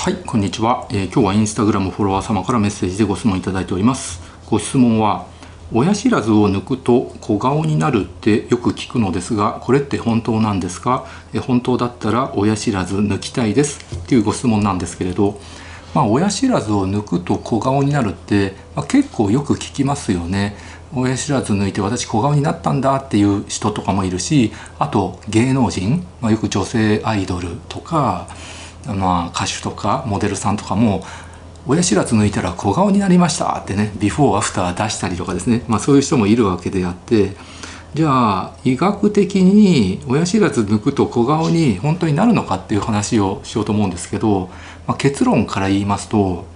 はいこんにちは、えー、今日はインスタグラムフォロワー様からメッセージでご質問いただいております。ご質問は親知らずを抜くと小顔になるってよく聞くのですがこれって本当なんですか？え本当だったら親知らず抜きたいです。っていうご質問なんですけれどまあ、親知らずを抜くと小顔になるって、まあ、結構よく聞きますよね。親知らず抜いて私小顔になったんだっていう人とかもいるしあと芸能人、まあ、よく女性アイドルとかまあ、歌手とかモデルさんとかも親知らず抜いたら小顔になりましたってねビフォーアフター出したりとかですね、まあ、そういう人もいるわけであってじゃあ医学的に親知らず抜くと小顔に本当になるのかっていう話をしようと思うんですけど、まあ、結論から言いますと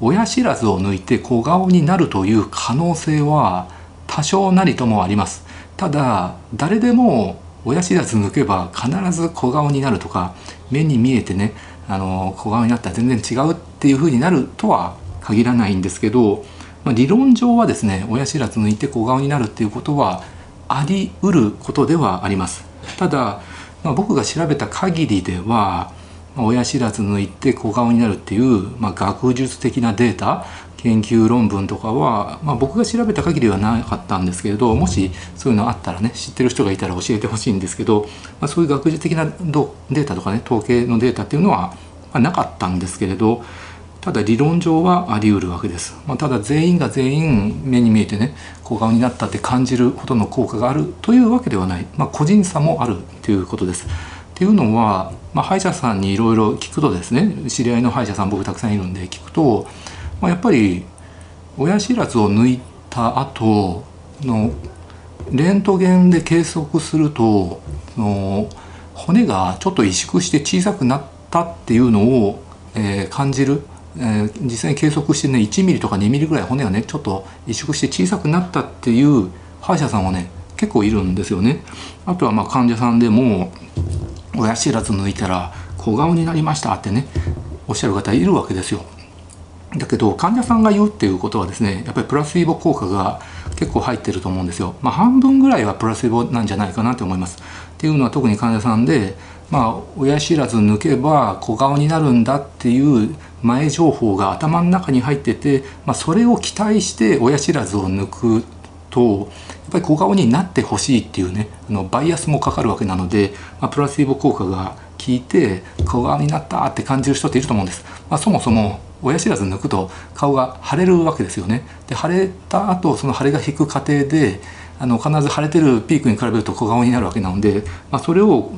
親知らずを抜いて小顔になるという可能性は多少なりともあります。ただ誰でも親知らず抜けば必ず小顔になるとか目に見えてねあの小顔になったら全然違うっていう風になるとは限らないんですけど、まあ、理論上はですね親知らず抜いて小顔になるっていうことはあり得ることではあります。ただ、まあ、僕が調べた限りでは親知らず抜いて小顔になるっていう、まあ、学術的なデータ研究論文とかは、まあ、僕が調べた限りはなかったんですけれどもしそういうのあったらね知ってる人がいたら教えてほしいんですけど、まあ、そういう学術的なデータとかね統計のデータっていうのは、まあ、なかったんですけれどただ理論上はあり得るわけです、まあ、ただ全員が全員目に見えてね小顔になったって感じるほどの効果があるというわけではない、ま、個人差もあるということです。っていうのは、まあ、歯医者さんにいろいろ聞くとですね知り合いの歯医者さん僕たくさんいるんで聞くとまあ、やっぱり親知らずを抜いた後のレントゲンで計測するとその骨がちょっと萎縮して小さくなったっていうのを、えー、感じる、えー、実際に計測してね1ミリとか2ミリぐらい骨がねちょっと萎縮して小さくなったっていう歯医者さんはね結構いるんですよね。あとはまあ患者さんでも親知らず抜いたら小顔になりましたってねおっしゃる方いるわけですよ。だけど患者さんが言うっていうことはですねやっぱりプラシーボ効果が結構入ってると思うんですよ。まあ、半分ぐらいはプラシーボなんじゃないかなと思います。っていうのは特に患者さんで、まあ、親知らず抜けば小顔になるんだっていう前情報が頭の中に入ってて、まあ、それを期待して親知らずを抜くとやっぱり小顔になってほしいっていうねあのバイアスもかかるわけなので、まあ、プラシーボ効果が効いて小顔になったって感じる人っていると思うんです。まあ、そもそも親知らず抜くと顔が腫れるわけですよね。で腫れた後その腫れが引く過程であの必ず腫れてるピークに比べると小顔になるわけなので、まあ、それを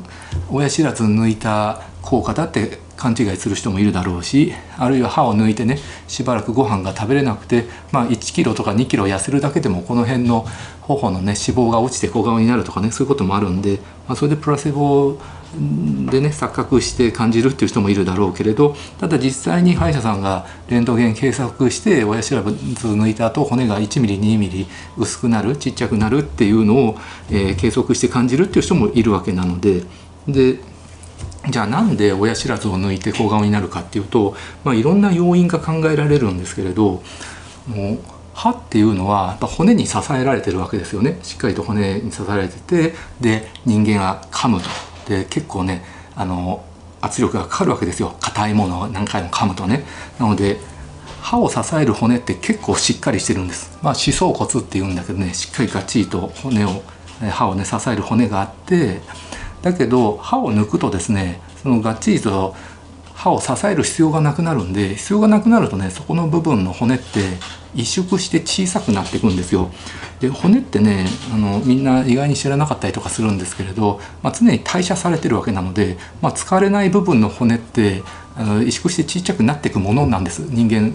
親知らず抜いた効果だって勘違いする人もいるだろうしあるいは歯を抜いてねしばらくご飯が食べれなくて、まあ、1キロとか2キロ痩せるだけでもこの辺の頬のね脂肪が落ちて小顔になるとかねそういうこともあるんで、まあ、それでプラセボでね錯覚して感じるっていう人もいるだろうけれどただ実際に歯医者さんがレントゲン計測して親知らず抜いた後骨が1ミリ2ミリ薄くなるちっちゃくなるっていうのを、えー、計測して感じるっていう人もいるわけなのででじゃあなんで親知らずを抜いて小顔になるかっていうと、まあ、いろんな要因が考えられるんですけれどもう歯っていうのはやっぱ骨に支えられてるわけですよね。しっかりと骨に支えられててで人間が噛むと。で結構ねあの圧力がかかるわけですよ。硬いものを何回も噛むとね。なので歯を支える骨って結構しっかりしてるんです。まあ歯槽骨っていうんだけどねしっかりガチリと骨を歯をね支える骨があってだけど歯を抜くとですねそのがっちりと歯を支える必要がなくなるんで必要がなくなるとねそこの部分の骨って萎縮して小さくなっていくんですよ。で骨ってねあのみんな意外に知らなかったりとかするんですけれど、まあ、常に代謝されてるわけなので、まあ、使れない部分の骨ってあの萎縮してちっちゃくなっていくものなんです人間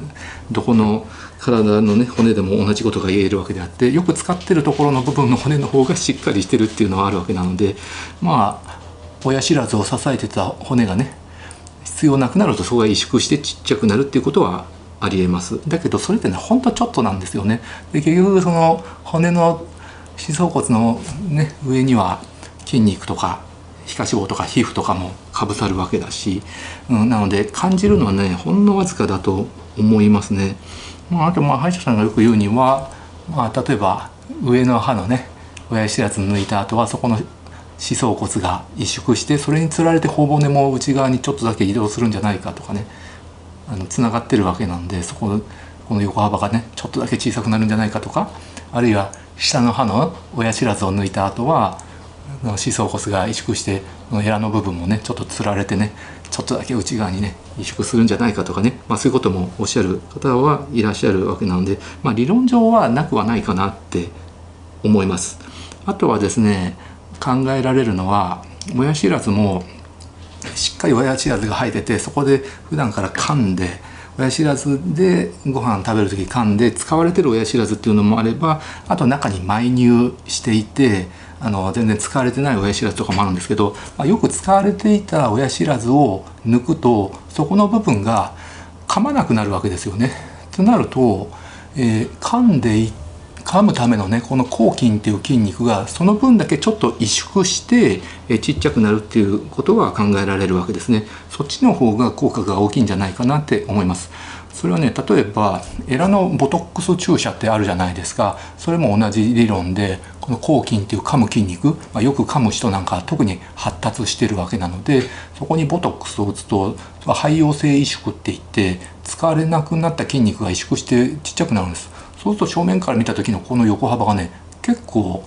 どこの体のね骨でも同じことが言えるわけであってよく使ってるところの部分の骨の方がしっかりしてるっていうのはあるわけなのでまあ親知らずを支えてた骨がね必要なくなるとそこが萎縮してちっちゃくなるっていうことはありえます。だけどそれってねほんとちょっとなんですよね。で結局その骨の歯槽骨のね上には筋肉とか皮下脂肪とか皮膚とかもかぶさるわけだし、うん、なので感じるのはねほんのわずかだと思いますね、まあ、あとまあ歯医者さんがよく言うには、まあ、例えば上の歯のね親知らず抜いた後はそこの歯槽骨が萎縮してそれにつられて頬骨も内側にちょっとだけ移動するんじゃないかとかねつながってるわけなんでそここの横幅がねちょっとだけ小さくなるんじゃないかとかあるいは下の歯の親知らずを抜いた後は思想骨が萎縮してこのエラの部分もねちょっとつられてねちょっとだけ内側にね萎縮するんじゃないかとかね、まあ、そういうこともおっしゃる方はいらっしゃるわけなので、まあ、理論上はなくはないかなって思います。あとはですね考えられるのは親知らずもしっかり親知らずが生えててそこで普段から噛んで親知らずでご飯食べる時噛んで使われてる親知らずっていうのもあればあと中に埋入していてあの全然使われてない親知らずとかもあるんですけど、まあ、よく使われていた親知らずを抜くとそこの部分が噛まなくなるわけですよね。となると、えー、噛んでいっ噛むためのねこの抗筋っていう筋肉がその分だけちょっと萎縮してえちっちゃくなるっていうことは考えられるわけですね。そっちの方が効果が大きいんじゃないかなって思います。それはね例えばエラのボトックス注射ってあるじゃないですか。それも同じ理論でこの抗筋っていう噛む筋肉、まあ、よく噛む人なんか特に発達してるわけなのでそこにボトックスを打つと肺陽性萎縮っていって使われなくなった筋肉が萎縮してちっちゃくなるんです。そうすると正面から見た時のこの横幅がね結構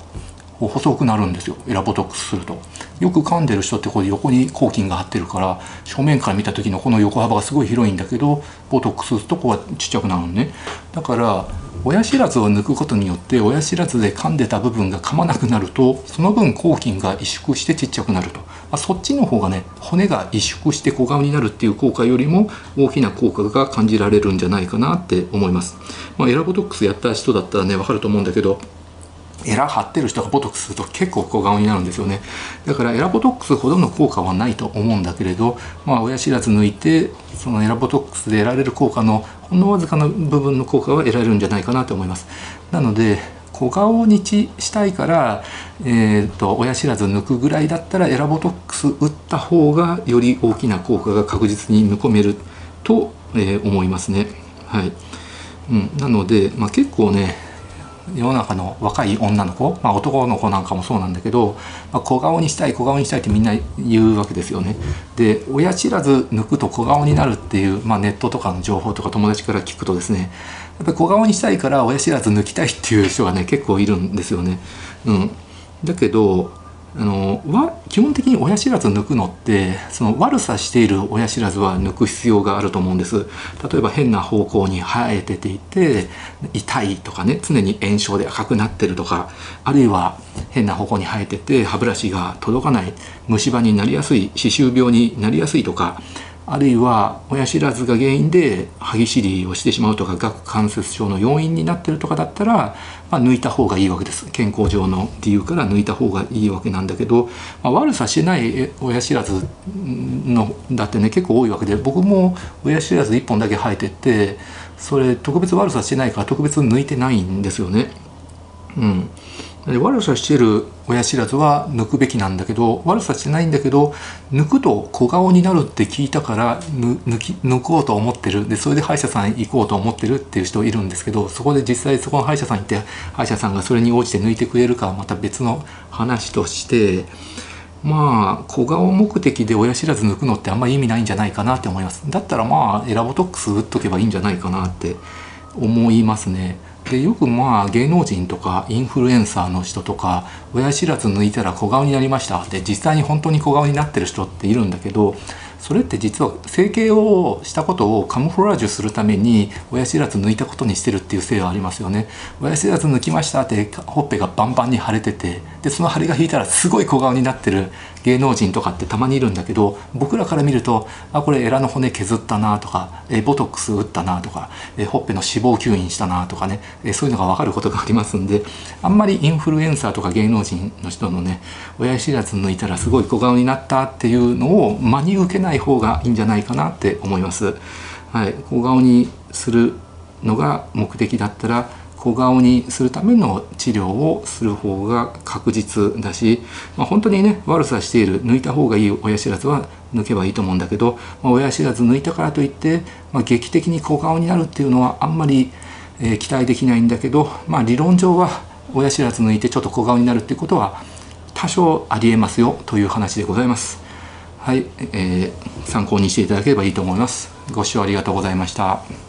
細くなるんですよ。エラボトックスすると。よく噛んでる人ってこれ横に抗菌が張ってるから正面から見た時のこの横幅がすごい広いんだけどボトックスするとこうはちっちゃくなるのね。だから親知らずを抜くことによって親知らずで噛んでた部分が噛まなくなるとその分抗菌が萎縮してちっちゃくなると、まあ、そっちの方がね骨が萎縮して小顔になるっていう効果よりも大きな効果が感じられるんじゃないかなって思います、まあ、エラボトックスやった人だったらね分かると思うんだけどエラ張ってる人がボトックスすると結構小顔になるんですよね。だからエラボトックスほどの効果はないと思うんだけれどまあ親知らず抜いてそのエラボトックスで得られる効果のほんのわずかな部分の効果は得られるんじゃないかなと思います。なので小顔にしたいから、えーと、親知らず抜くぐらいだったらエラボトックス打った方がより大きな効果が確実に見込めると、えー、思いますね。はい。うん、なので、まあ、結構ね世の中の若い女の子、まあ、男の子なんかもそうなんだけど、まあ、小顔にしたい小顔にしたいってみんな言うわけですよね。で親知らず抜くと小顔になるっていう、まあ、ネットとかの情報とか友達から聞くとですねやっぱり小顔にしたいから親知らず抜きたいっていう人がね結構いるんですよね。うん、だけどあの基本的に親知らず抜くのってその悪さしている親知らずは抜く必要があると思うんです。例えば変な方向に生えてていて痛いとかね常に炎症で赤くなってるとかあるいは変な方向に生えてて歯ブラシが届かない虫歯になりやすい歯周病になりやすいとかあるいは親知らずが原因で歯ぎしりをしてしまうとか顎関節症の要因になってるとかだったら、まあ、抜いた方がいいわけです健康上の理由から抜いた方がいいわけなんだけど、まあ、悪さしない親知らずのだってね結構多いわけで僕も親知らず1本だけ生えてってそれ特別悪さしてないから特別抜いてないんですよね。うん悪さしてる親知らずは抜くべきなんだけど悪さしてないんだけど抜くと小顔になるって聞いたから抜き抜こうと思ってるでそれで歯医者さん行こうと思ってるっていう人いるんですけどそこで実際そこの歯医者さん行って歯医者さんがそれに応じて抜いてくれるかはまた別の話としてまあ小顔目的で親知らず抜くのってあんまり意味ないんじゃないかなって思いますだったらまあエラボトックス打っとけばいいんじゃないかなって思いますね。でよくまあ芸能人とかインフルエンサーの人とか親知らず抜いたら小顔になりました。って実際に本当に小顔になってる人っているんだけどそれって実は整形をしたことをカムフラージュするために親知らず抜いたことにしてるっていうせいはありますよね。親知らず抜きましたってほっぺがバンバンに腫れててでその腫れが引いたらすごい小顔になってる芸能人とかってたまにいるんだけど僕らから見るとあこれエラの骨削ったなとかえボトックス打ったなとかえほっぺの脂肪吸引したなとかねえそういうのが分かることがありますんであんまりインフルエンサーとか芸能人の人のね親知らず抜いたらすごい小顔になったっていうのを真に受けない方がいいんじゃないかなって思います。はい、小顔にするのが目的だったら小顔にするための治療をする方が確実だし、まあ、本当にね悪さしている抜いた方がいい親知らずは抜けばいいと思うんだけど、まあ、親知らず抜いたからといって、まあ、劇的に小顔になるっていうのはあんまり、えー、期待できないんだけど、まあ、理論上は親知らず抜いてちょっと小顔になるっていうことは多少ありえますよという話でございます。はい、えー、参考にしていただければいいと思います。ご視聴ありがとうございました。